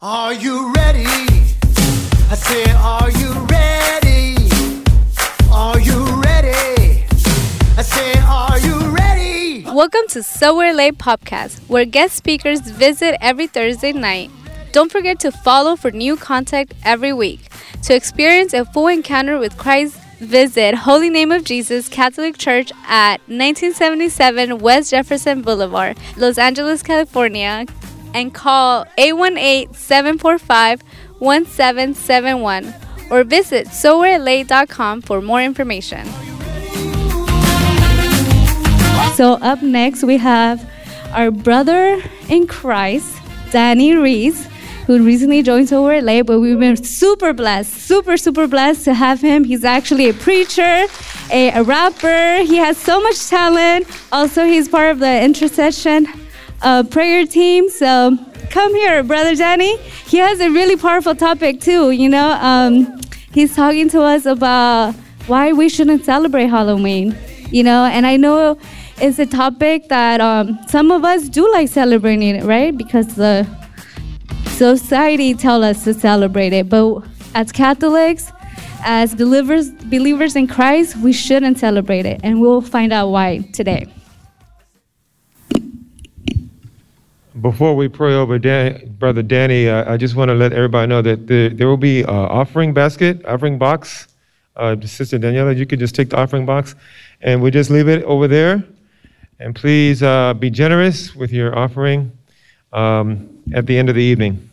Are you ready? I say, are you ready? Are you ready? I say, are you ready? Welcome to Sower LA Podcast, where guest speakers visit every Thursday night. Don't forget to follow for new content every week. To experience a full encounter with Christ, visit Holy Name of Jesus Catholic Church at 1977 West Jefferson Boulevard, Los Angeles, California, and call 818 745 1771 or visit SowerLA.com for more information. So, up next, we have our brother in Christ, Danny Reese, who recently joined Sower LA, but we've been super blessed, super, super blessed to have him. He's actually a preacher, a, a rapper. He has so much talent. Also, he's part of the intercession uh, prayer team. So, come here, brother Danny. He has a really powerful topic, too. You know, um, he's talking to us about why we shouldn't celebrate Halloween. You know, and I know it's a topic that um, some of us do like celebrating it, right? Because the society tell us to celebrate it, but as Catholics, as believers, believers in Christ, we shouldn't celebrate it, and we'll find out why today. Before we pray over Dan, Brother Danny, uh, I just want to let everybody know that the, there will be an offering basket, offering box. Uh, Sister Daniela, you could just take the offering box and we just leave it over there. And please uh, be generous with your offering um, at the end of the evening.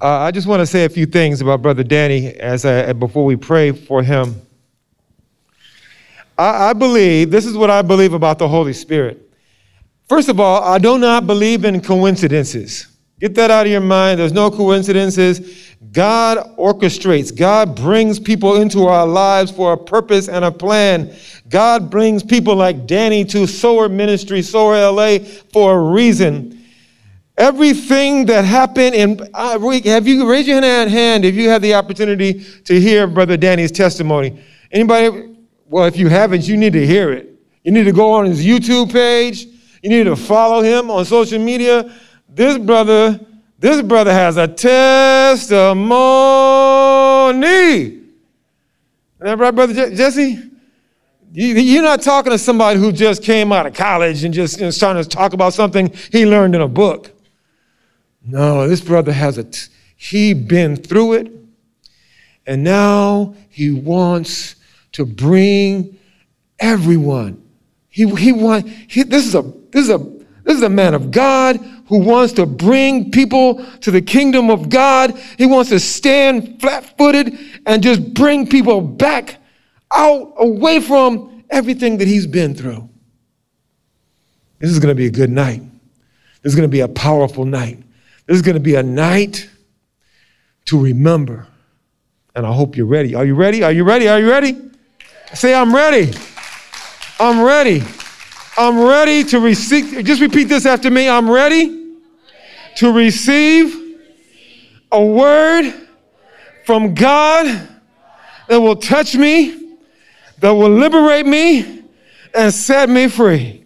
Uh, I just want to say a few things about Brother Danny as I, before we pray for him. I, I believe, this is what I believe about the Holy Spirit. First of all, I do not believe in coincidences. Get that out of your mind. There's no coincidences. God orchestrates. God brings people into our lives for a purpose and a plan. God brings people like Danny to Sower Ministry, Sower LA for a reason. Everything that happened in, uh, have you raised your hand if you had the opportunity to hear Brother Danny's testimony? Anybody? Well, if you haven't, you need to hear it. You need to go on his YouTube page. You need to follow him on social media. This brother, this brother has a testimony. Isn't that right, Brother Je- Jesse? You, are not talking to somebody who just came out of college and just know, trying to talk about something he learned in a book. No, this brother has a, t- he been through it, and now he wants to bring everyone. He, he want, he, this, is a, this, is a, this is a man of God who wants to bring people to the kingdom of God. He wants to stand flat footed and just bring people back out away from everything that he's been through. This is going to be a good night. This is going to be a powerful night. This is going to be a night to remember. And I hope you're ready. Are you ready? Are you ready? Are you ready? Say, I'm ready. I'm ready. I'm ready to receive. Just repeat this after me. I'm ready to receive a word from God that will touch me, that will liberate me, and set me free.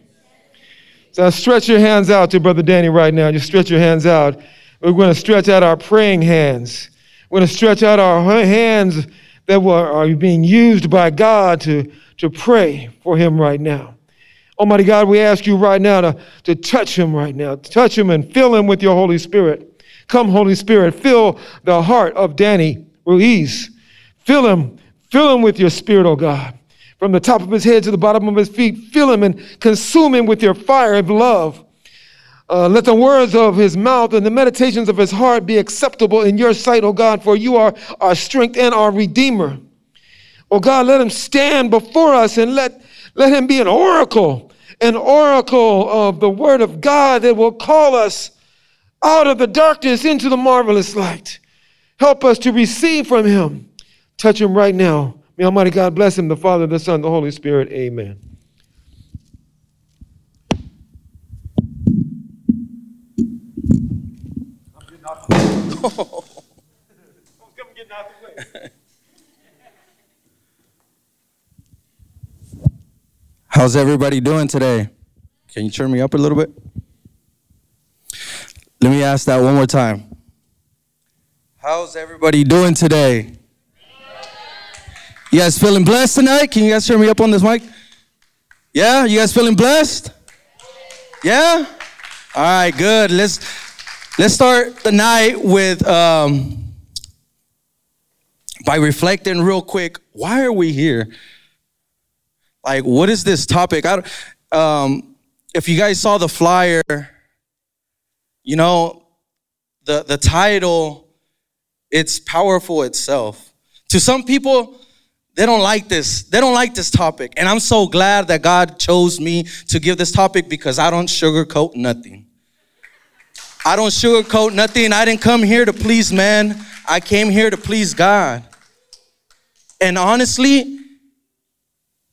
So stretch your hands out to Brother Danny right now. Just stretch your hands out. We're going to stretch out our praying hands. We're going to stretch out our hands that were, are being used by God to, to pray for him right now. Almighty God, we ask you right now to, to touch him right now. Touch him and fill him with your Holy Spirit. Come, Holy Spirit, fill the heart of Danny Ruiz. Fill him, fill him with your spirit, oh God. From the top of his head to the bottom of his feet, fill him and consume him with your fire of love. Uh, let the words of his mouth and the meditations of his heart be acceptable in your sight, O God, for you are our strength and our redeemer. O God, let him stand before us and let, let him be an oracle, an oracle of the word of God that will call us out of the darkness into the marvelous light. Help us to receive from him. Touch him right now. May Almighty God bless him, the Father, the Son, the Holy Spirit. Amen. How's everybody doing today? Can you turn me up a little bit? Let me ask that one more time. How's everybody doing today? You guys feeling blessed tonight? Can you guys hear me up on this mic? Yeah, you guys feeling blessed? Yeah? All right, good. Let's let's start the night with um by reflecting real quick, why are we here? Like, what is this topic? I um, if you guys saw the flyer, you know, the, the title, it's powerful itself. To some people, they don't like this. They don't like this topic. And I'm so glad that God chose me to give this topic because I don't sugarcoat nothing. I don't sugarcoat nothing. I didn't come here to please man. I came here to please God. And honestly,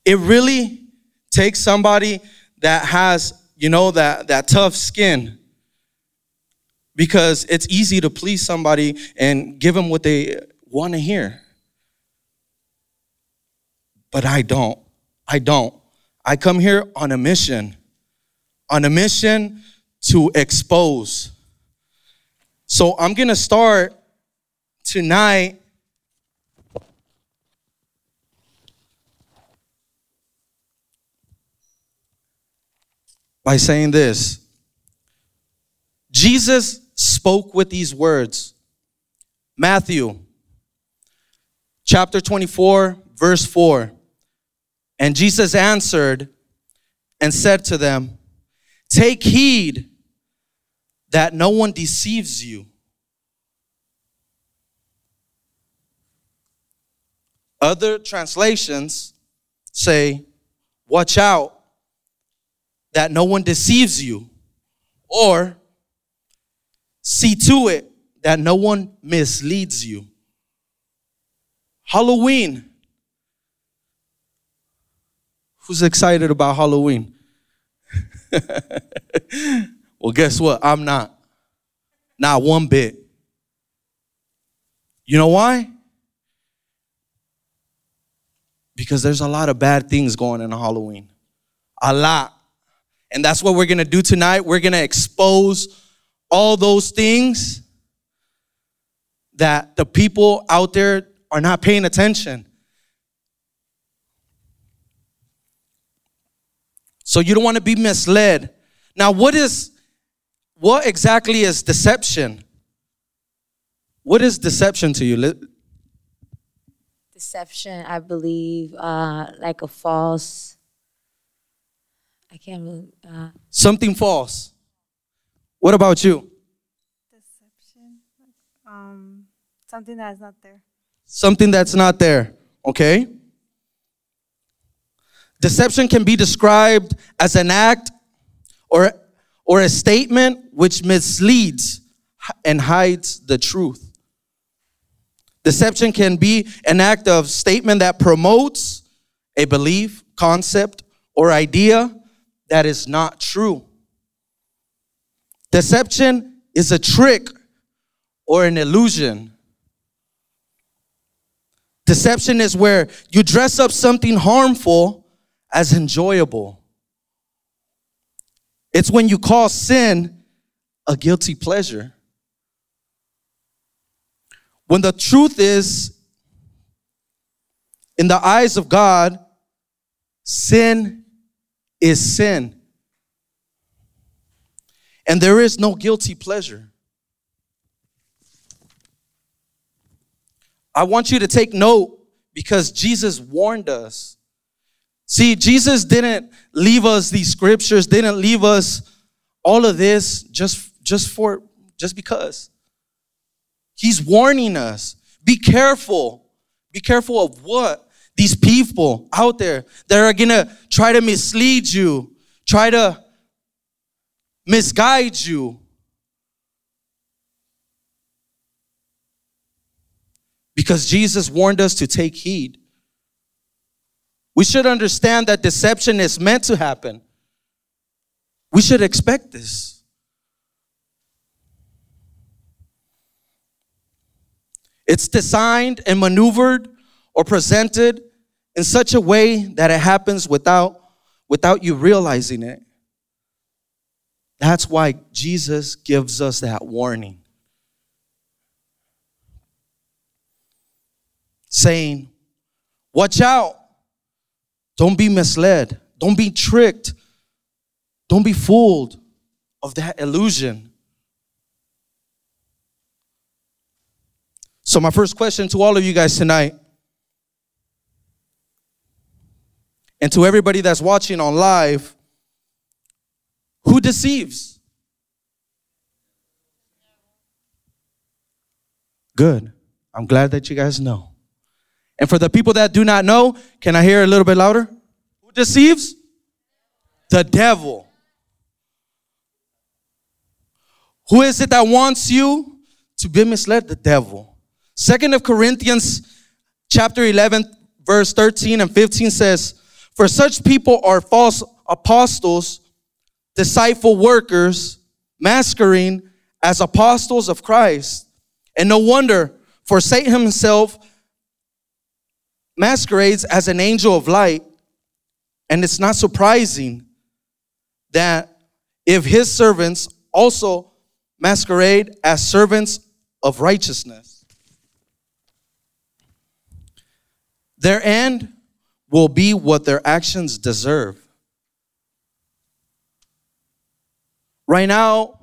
it really takes somebody that has, you know, that, that tough skin. Because it's easy to please somebody and give them what they want to hear. But I don't. I don't. I come here on a mission, on a mission to expose. So I'm going to start tonight by saying this Jesus spoke with these words. Matthew chapter 24, verse 4. And Jesus answered and said to them, Take heed that no one deceives you. Other translations say, Watch out that no one deceives you, or see to it that no one misleads you. Halloween. Who's excited about Halloween? well, guess what? I'm not. Not one bit. You know why? Because there's a lot of bad things going on in Halloween. A lot. And that's what we're going to do tonight. We're going to expose all those things that the people out there are not paying attention. So you don't want to be misled. Now, what is what exactly is deception? What is deception to you? Deception, I believe, uh, like a false I can't really. Uh, Something false. What about you? Deception. Um, something that's not there. Something that's not there. Okay. Deception can be described as an act or, or a statement which misleads and hides the truth. Deception can be an act of statement that promotes a belief, concept, or idea that is not true. Deception is a trick or an illusion. Deception is where you dress up something harmful as enjoyable. It's when you call sin a guilty pleasure. When the truth is, in the eyes of God, sin is sin. And there is no guilty pleasure. I want you to take note because Jesus warned us. See, Jesus didn't leave us these scriptures, didn't leave us all of this just, just for just because. He's warning us. Be careful. Be careful of what? these people out there that are gonna try to mislead you, try to misguide you. Because Jesus warned us to take heed. We should understand that deception is meant to happen. We should expect this. It's designed and maneuvered or presented in such a way that it happens without, without you realizing it. That's why Jesus gives us that warning. Saying, Watch out. Don't be misled. Don't be tricked. Don't be fooled of that illusion. So, my first question to all of you guys tonight, and to everybody that's watching on live, who deceives? Good. I'm glad that you guys know. And for the people that do not know, can I hear a little bit louder? Who deceives? The devil. Who is it that wants you to be misled? The devil. Second of Corinthians chapter 11 verse 13 and 15 says, "For such people are false apostles, deceitful workers, masquerading as apostles of Christ. And no wonder, for Satan himself masquerades as an angel of light. And it's not surprising that if his servants also masquerade as servants of righteousness, their end will be what their actions deserve. Right now,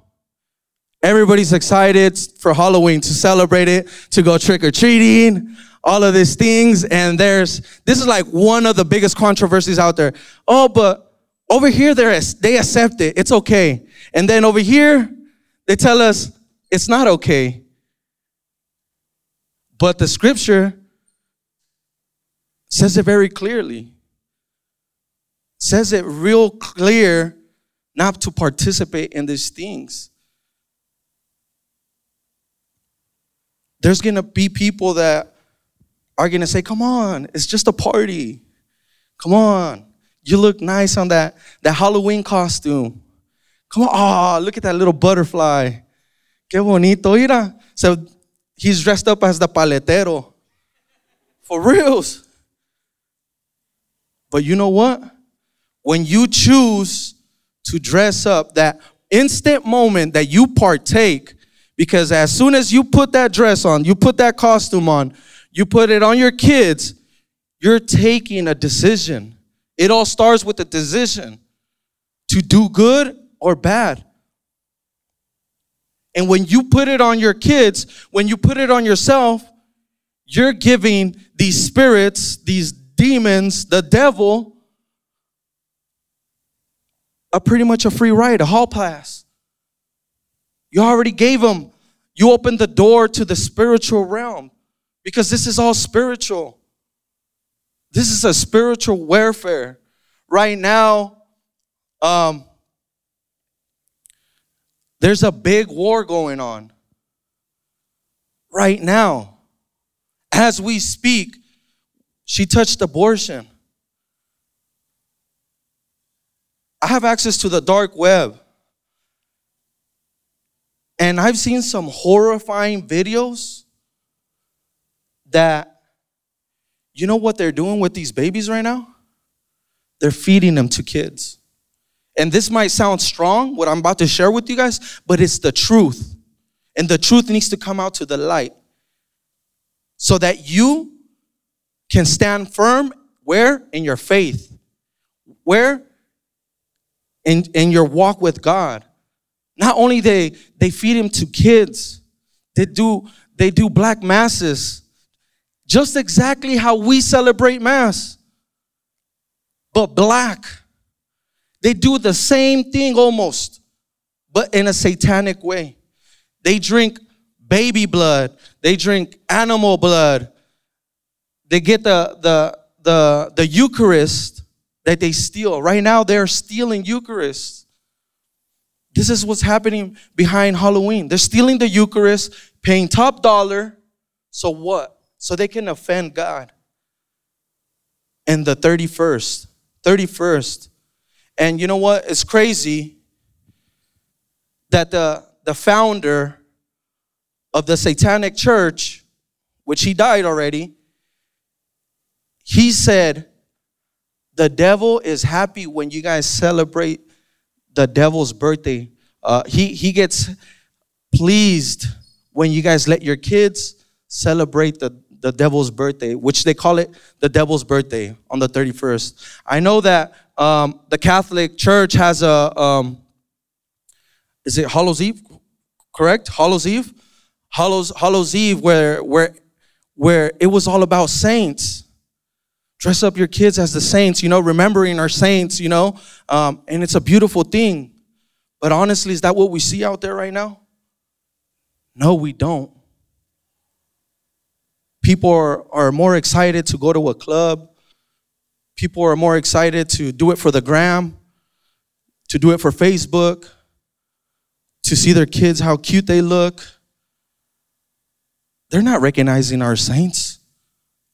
everybody's excited for Halloween to celebrate it, to go trick or treating, all of these things. And there's, this is like one of the biggest controversies out there. Oh, but over here, they accept it. It's okay. And then over here, they tell us it's not okay. But the scripture says it very clearly. Says it real clear not to participate in these things. There's gonna be people that are gonna say, Come on, it's just a party. Come on. You look nice on that, that Halloween costume. Come on, oh, look at that little butterfly. Qué bonito, mira. So he's dressed up as the paletero. For reals. But you know what? When you choose to dress up, that instant moment that you partake, because as soon as you put that dress on, you put that costume on, you put it on your kids, you're taking a decision. It all starts with a decision to do good or bad. And when you put it on your kids, when you put it on yourself, you're giving these spirits, these demons, the devil, a pretty much a free ride, a hall pass. You already gave them, you opened the door to the spiritual realm because this is all spiritual. This is a spiritual warfare. Right now, um, there's a big war going on. Right now, as we speak, she touched abortion. I have access to the dark web. And I've seen some horrifying videos that, you know what they're doing with these babies right now? They're feeding them to kids. And this might sound strong, what I'm about to share with you guys, but it's the truth. And the truth needs to come out to the light so that you can stand firm where? In your faith. Where? in, in your walk with God. Not only they they feed him to kids, they do they do black masses, just exactly how we celebrate mass, but black. They do the same thing almost, but in a satanic way. They drink baby blood. They drink animal blood. They get the the the the Eucharist that they steal. Right now, they're stealing Eucharist. This is what's happening behind Halloween. They're stealing the Eucharist, paying top dollar. So what? So they can offend God. And the 31st, 31st. And you know what? It's crazy that the, the founder of the Satanic Church, which he died already, he said, the devil is happy when you guys celebrate the devil's birthday uh, he he gets pleased when you guys let your kids celebrate the the devil's birthday, which they call it the devil's birthday on the 31st. I know that um, the Catholic Church has a, um, is it Hallows Eve? Correct? Hallows Eve? Hallows, Hallows Eve, where, where, where it was all about saints. Dress up your kids as the saints, you know, remembering our saints, you know, um, and it's a beautiful thing. But honestly, is that what we see out there right now? No, we don't. People are, are more excited to go to a club. People are more excited to do it for the gram, to do it for Facebook, to see their kids, how cute they look. They're not recognizing our saints.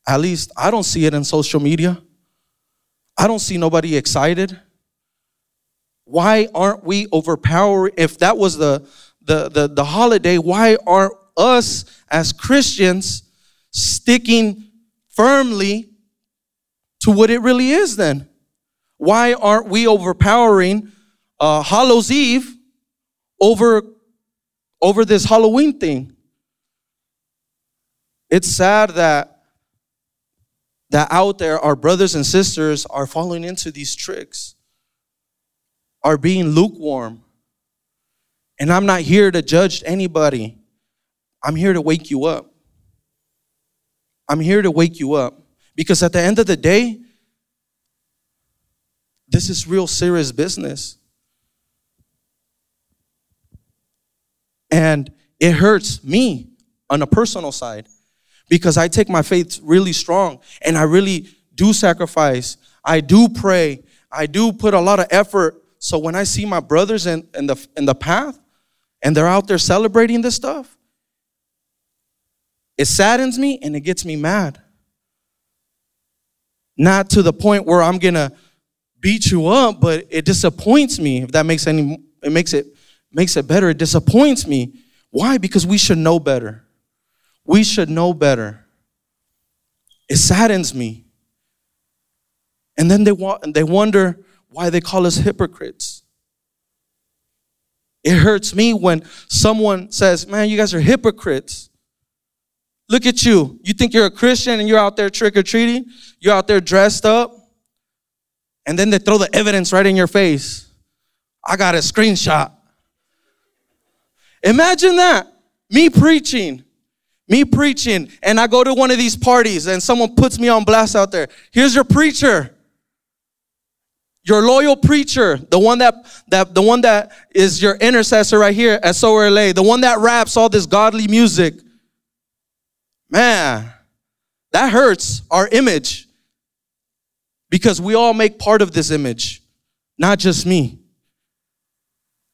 At least I don't see it in social media. I don't see nobody excited. Why aren't we overpowering? If that was the, the, the, the holiday, why aren't us as Christians sticking firmly to what it really is then? Why aren't we overpowering uh, Hallows Eve over, over this Halloween thing? It's sad that that out there our brothers and sisters are falling into these tricks, are being lukewarm. And I'm not here to judge anybody. I'm here to wake you up. I'm here to wake you up. Because at the end of the day, this is real serious business. And it hurts me on a personal side because I take my faith really strong and I really do sacrifice. I do pray. I do put a lot of effort. So when I see my brothers in, in, the, in the path and they're out there celebrating this stuff, it saddens me and it gets me mad. Not to the point where I'm gonna beat you up, but it disappoints me. If that makes any, it makes it makes it better. It disappoints me. Why? Because we should know better. We should know better. It saddens me. And then they wa- they wonder why they call us hypocrites. It hurts me when someone says, "Man, you guys are hypocrites." Look at you. You think you're a Christian and you're out there trick or treating? You're out there dressed up? And then they throw the evidence right in your face. I got a screenshot. Imagine that. Me preaching. Me preaching. And I go to one of these parties and someone puts me on blast out there. Here's your preacher. Your loyal preacher, the one that, that the one that is your intercessor right here at Sower the one that raps all this godly music. Man, that hurts our image because we all make part of this image, not just me.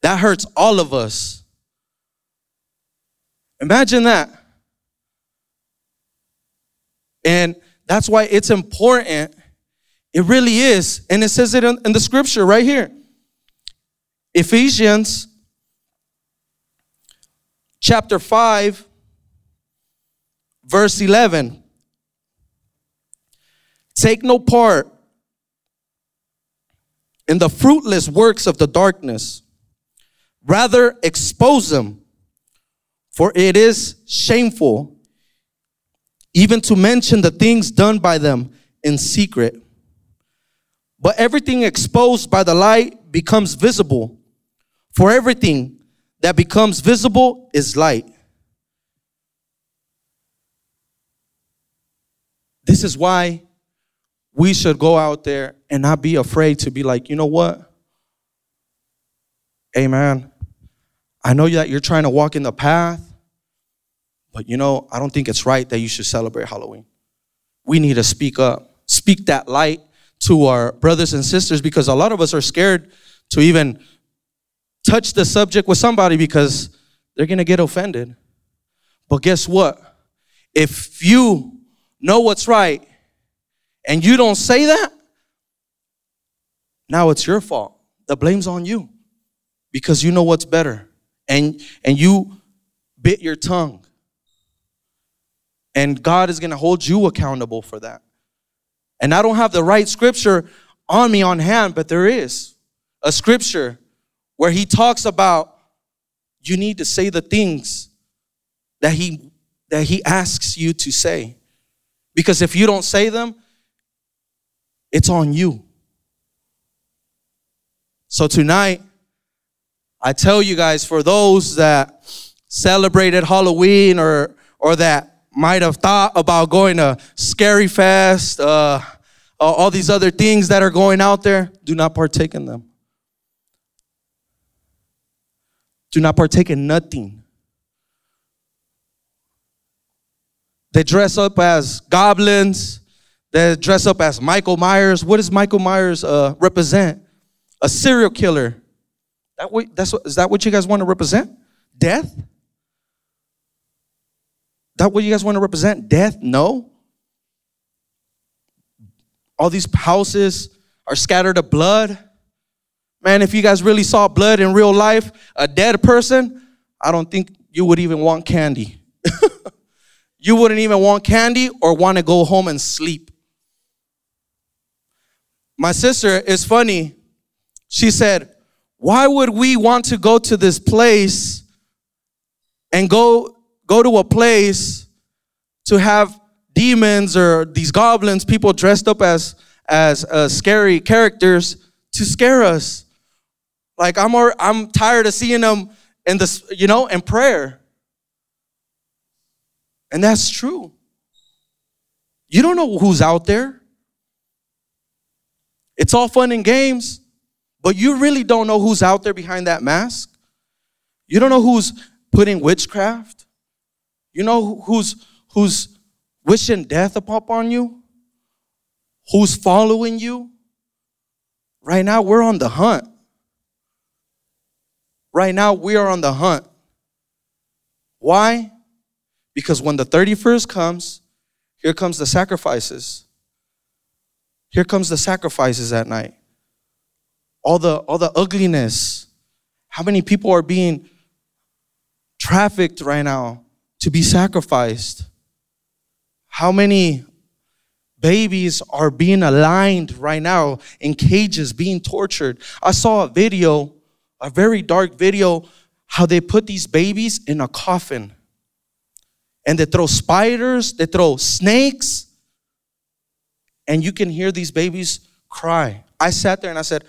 That hurts all of us. Imagine that. And that's why it's important. It really is. And it says it in, in the scripture right here. Ephesians chapter 5 Verse 11 Take no part in the fruitless works of the darkness, rather, expose them, for it is shameful even to mention the things done by them in secret. But everything exposed by the light becomes visible, for everything that becomes visible is light. This is why we should go out there and not be afraid to be like, you know what? Hey, I know that you're trying to walk in the path, but you know, I don't think it's right that you should celebrate Halloween. We need to speak up, speak that light to our brothers and sisters because a lot of us are scared to even touch the subject with somebody because they're going to get offended. But guess what? If you know what's right and you don't say that, now it's your fault. The blame's on you because you know what's better and and you bit your tongue. And God is going to hold you accountable for that. And I don't have the right scripture on me on hand, but there is a scripture where he talks about you need to say the things that he that he asks you to say. Because if you don't say them, it's on you. So tonight, I tell you guys, for those that celebrated Halloween or or that might have thought about going to Scary Fest, uh, all these other things that are going out there, do not partake in them. Do not partake in nothing. They dress up as goblins. They dress up as Michael Myers. What does Michael Myers uh, represent? A serial killer. That what, that's what, is that what you guys want to represent? Death? That what you guys want to represent? Death? No. All these houses are scattered of blood. Man, if you guys really saw blood in real life, a dead person, I don't think you would even want candy. you wouldn't even want candy or want to go home and sleep. My sister is funny. She said, Why would we want to go to this place and go, go to a place to have demons or these goblins, people dressed up as, as uh, scary characters to scare us? Like I'm, I'm tired of seeing them in this, you know, in prayer. And that's true. You don't know who's out there. It's all fun and games, but you really don't know who's out there behind that mask. You don't know who's putting witchcraft. You know who's who's wishing death upon you? Who's following you? Right now we're on the hunt. Right now we are on the hunt. Why? Because when the 31st comes, here comes the sacrifices. Here comes the sacrifices at night. All the all the ugliness. How many people are being trafficked right now to be sacrificed? How many babies are being aligned right now in cages being tortured? I saw a video, a very dark video how they put these babies in a coffin and they throw spiders, they throw snakes, and you can hear these babies cry. I sat there and I said,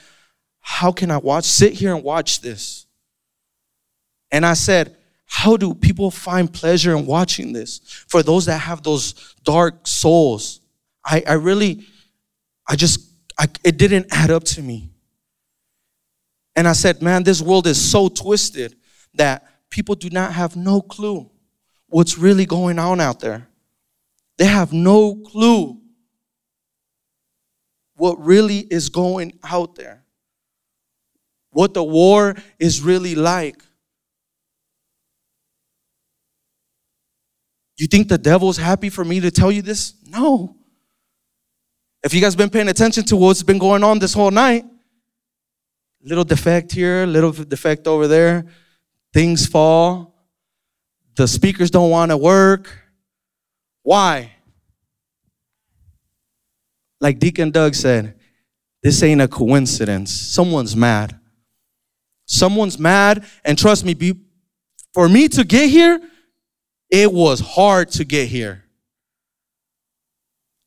How can I watch, sit here and watch this? And I said, How do people find pleasure in watching this? For those that have those dark souls, I, I really, I just, I, it didn't add up to me. And I said, Man, this world is so twisted that people do not have no clue what's really going on out there. They have no clue what really is going out there, what the war is really like. You think the devil's happy for me to tell you this? No. If you guys been paying attention to what's been going on this whole night, little defect here, little defect over there, things fall, the speakers don't want to work. Why? Like Deacon Doug said, this ain't a coincidence. Someone's mad. Someone's mad, and trust me, be, for me to get here, it was hard to get here.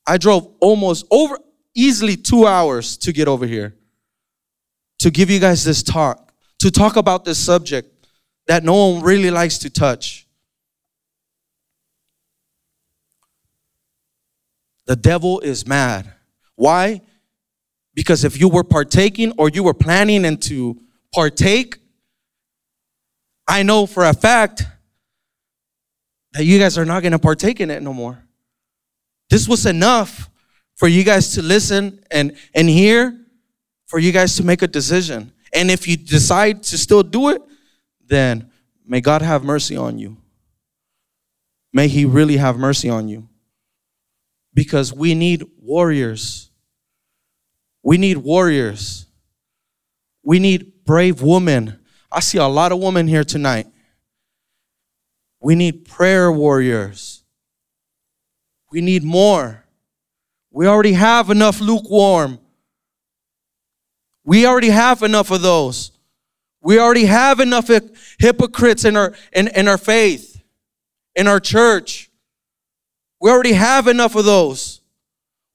I drove almost over, easily two hours to get over here to give you guys this talk, to talk about this subject that no one really likes to touch. The devil is mad. Why? Because if you were partaking or you were planning and to partake, I know for a fact that you guys are not going to partake in it no more. This was enough for you guys to listen and, and hear, for you guys to make a decision. And if you decide to still do it, then may God have mercy on you. May He really have mercy on you because we need warriors. We need warriors. We need brave women. I see a lot of women here tonight. We need prayer warriors. We need more. We already have enough lukewarm. We already have enough of those. We already have enough hypocrites in our in, in our faith, in our church. We already have enough of those.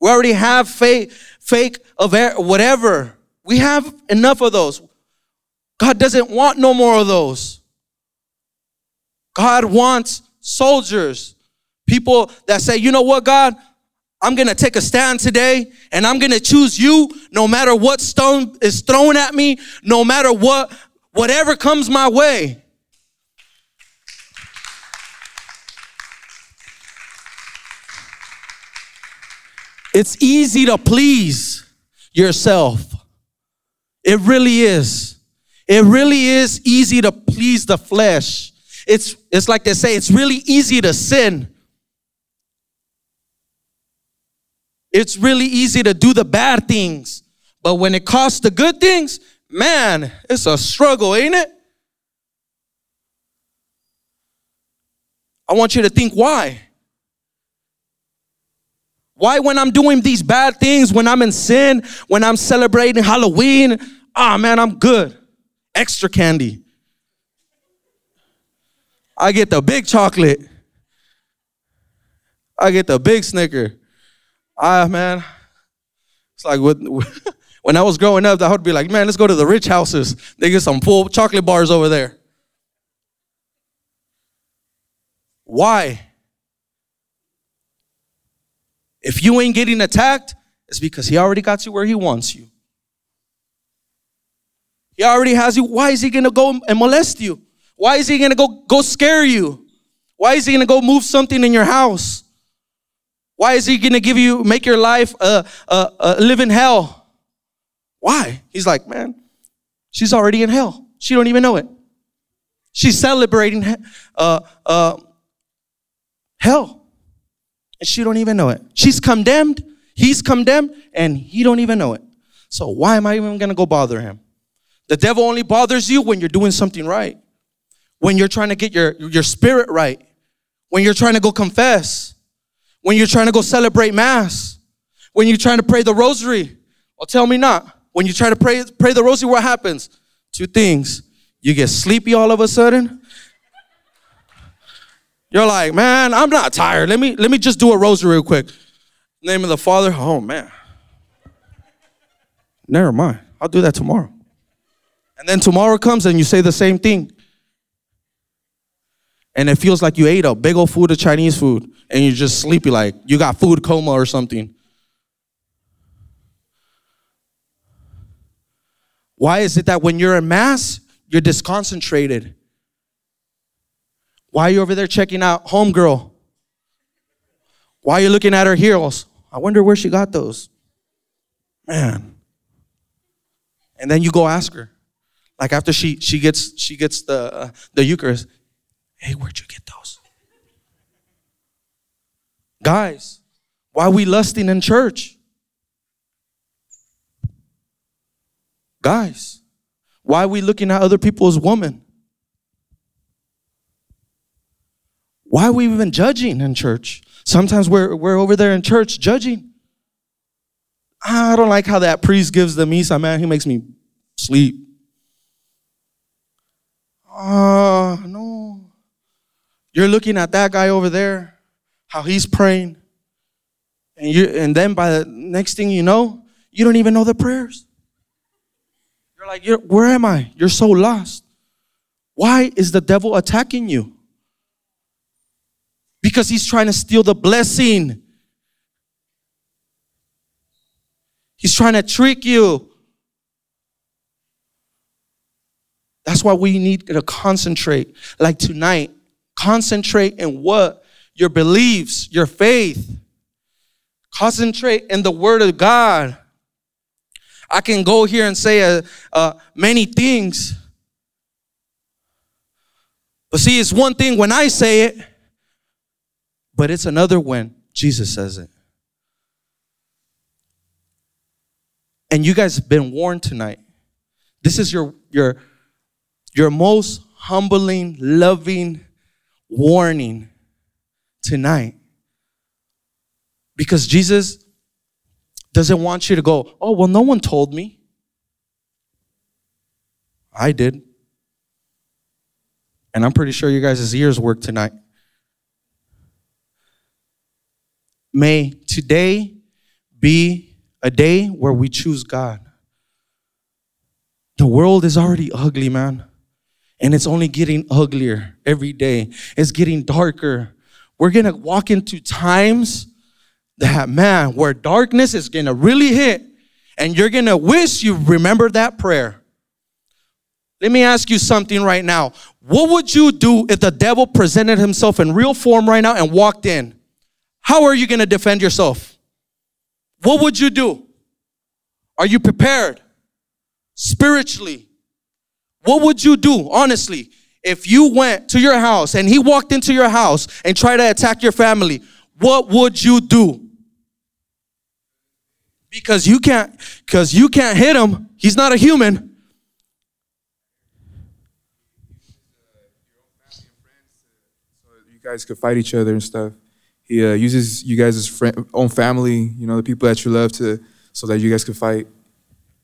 We already have fake fake of whatever. We have enough of those. God doesn't want no more of those. God wants soldiers, people that say, you know what, God, I'm gonna take a stand today and I'm gonna choose you no matter what stone is thrown at me, no matter what, whatever comes my way. It's easy to please yourself. It really is. It really is easy to please the flesh. It's, it's like they say, it's really easy to sin. It's really easy to do the bad things. But when it costs the good things, man, it's a struggle, ain't it? I want you to think why. Why, when I'm doing these bad things, when I'm in sin, when I'm celebrating Halloween, ah, man, I'm good. Extra candy. I get the big chocolate. I get the big Snicker. Ah, man, it's like with, when I was growing up, I would be like, man, let's go to the rich houses. They get some full chocolate bars over there. Why? If you ain't getting attacked, it's because he already got you where he wants you. He already has you. Why is he gonna go and molest you? Why is he gonna go go scare you? Why is he gonna go move something in your house? Why is he gonna give you make your life a, a, a live in hell? Why? He's like, man, she's already in hell. She don't even know it. She's celebrating uh, uh, hell, and she don't even know it. She's condemned. He's condemned, and he don't even know it. So why am I even gonna go bother him? The devil only bothers you when you're doing something right, when you're trying to get your, your spirit right, when you're trying to go confess, when you're trying to go celebrate mass, when you're trying to pray the rosary. Well, tell me not. When you try to pray, pray the rosary, what happens? Two things. You get sleepy all of a sudden. You're like, man, I'm not tired. Let me let me just do a rosary real quick. Name of the Father. Oh man. Never mind. I'll do that tomorrow. And then tomorrow comes and you say the same thing. And it feels like you ate a big old food of Chinese food and you're just sleepy, like you got food coma or something. Why is it that when you're in mass, you're disconcentrated? Why are you over there checking out Homegirl? Why are you looking at her heels? I wonder where she got those. Man. And then you go ask her. Like after she she gets she gets the uh, the Eucharist, hey, where'd you get those? Guys, why we lusting in church? Guys, why we looking at other people's women? Why are we even judging in church? Sometimes we're, we're over there in church judging. I don't like how that priest gives the misa, man. He makes me sleep. Ah, uh, no. You're looking at that guy over there, how he's praying. And you and then by the next thing you know, you don't even know the prayers. You're like, you're, where am I? You're so lost. Why is the devil attacking you? Because he's trying to steal the blessing. He's trying to trick you. That's why we need to concentrate. Like tonight, concentrate in what? Your beliefs, your faith. Concentrate in the Word of God. I can go here and say uh, uh, many things. But see, it's one thing when I say it, but it's another when Jesus says it. And you guys have been warned tonight. This is your your your most humbling, loving warning tonight. Because Jesus doesn't want you to go, oh, well, no one told me. I did. And I'm pretty sure you guys' ears work tonight. May today be a day where we choose God. The world is already ugly, man. And it's only getting uglier every day. It's getting darker. We're to walk into times that, man, where darkness is to really hit. And you're to wish you remember that prayer. Let me ask you something right now. What would you do if the devil presented himself in real form right now and walked in? How are you going to defend yourself? What would you do? Are you prepared spiritually? What would you do, honestly, if you went to your house and he walked into your house and tried to attack your family? What would you do? Because you can't, because you can't hit him. He's not a human. you guys could fight each other and stuff. He uh, uses you guys' friend, own family, you know, the people that you love, to so that you guys could fight.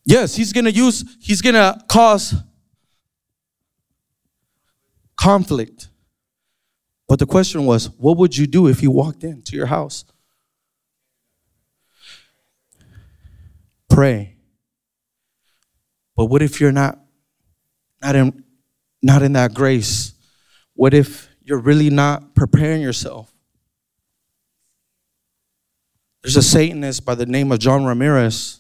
Yes, he's gonna use, he's gonna cause conflict. But the question was, what would you do if he walked into your house? Pray. But what if you're not not in not in that grace? What if you're really not preparing yourself? There's a Satanist by the name of John Ramirez,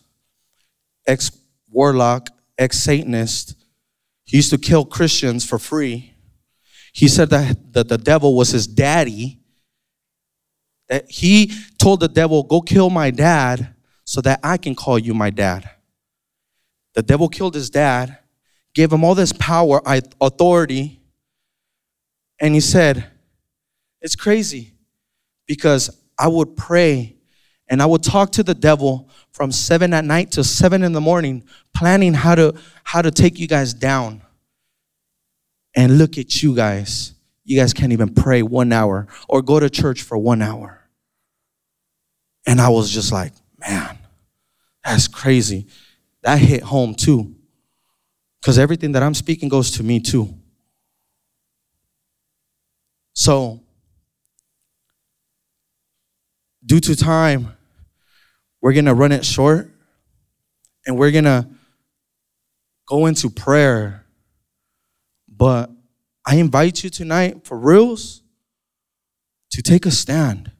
ex warlock, ex Satanist. He used to kill Christians for free. He said that, that the devil was his daddy. That he told the devil, Go kill my dad so that I can call you my dad. The devil killed his dad, gave him all this power, authority, and he said, It's crazy because I would pray and I would talk to the devil from seven at night to seven in the morning, planning how to how to take you guys down. And look at you guys. You guys can't even pray one hour or go to church for one hour. And I was just like, man, that's crazy. That hit home too. Because everything that I'm speaking goes to me too. So, due to time, we're going to run it short and we're going to go into prayer. But I invite you tonight, for reals, to take a stand,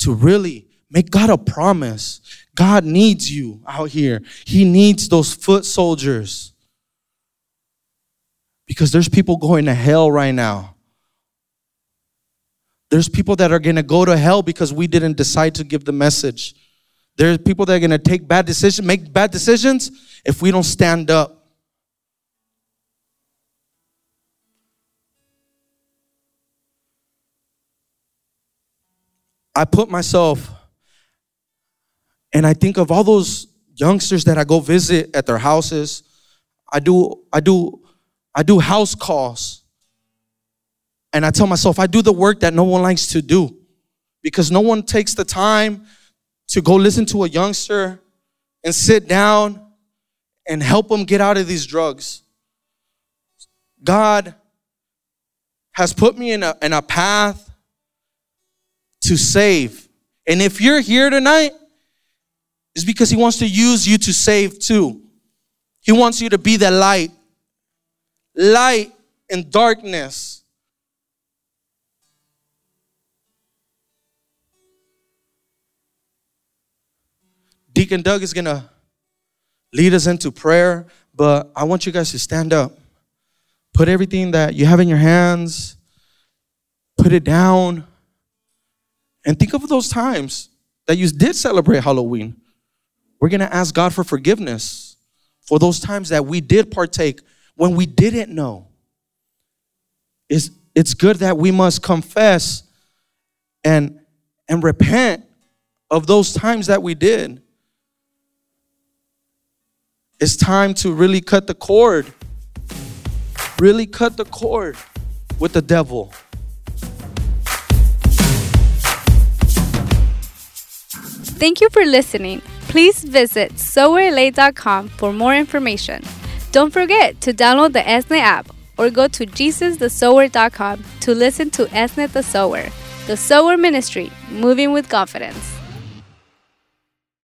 to really make God a promise. God needs you out here, He needs those foot soldiers. Because there's people going to hell right now. There's people that are going to go to hell because we didn't decide to give the message. There's people that are going to take bad decisions, make bad decisions if we don't stand up. I put myself and I think of all those youngsters that I go visit at their houses. I do I do I do house calls. And I tell myself I do the work that no one likes to do because no one takes the time to go listen to a youngster and sit down and help them get out of these drugs. God has put me in a, in a path to save. And if you're here tonight, it's because He wants to use you to save too. He wants you to be the light. Light in darkness. Deacon Doug is going to lead us into prayer, but I want you guys to stand up. Put everything that you have in your hands, put it down, and think of those times that you did celebrate Halloween. We're going to ask God for forgiveness for those times that we did partake when we didn't know. It's, it's good that we must confess and, and repent of those times that we did. It's time to really cut the cord. Really cut the cord with the devil. Thank you for listening. Please visit SowerLA.com for more information. Don't forget to download the ESNE app or go to jesusthesower.com to listen to ESNE the Sower, the Sower Ministry, moving with confidence.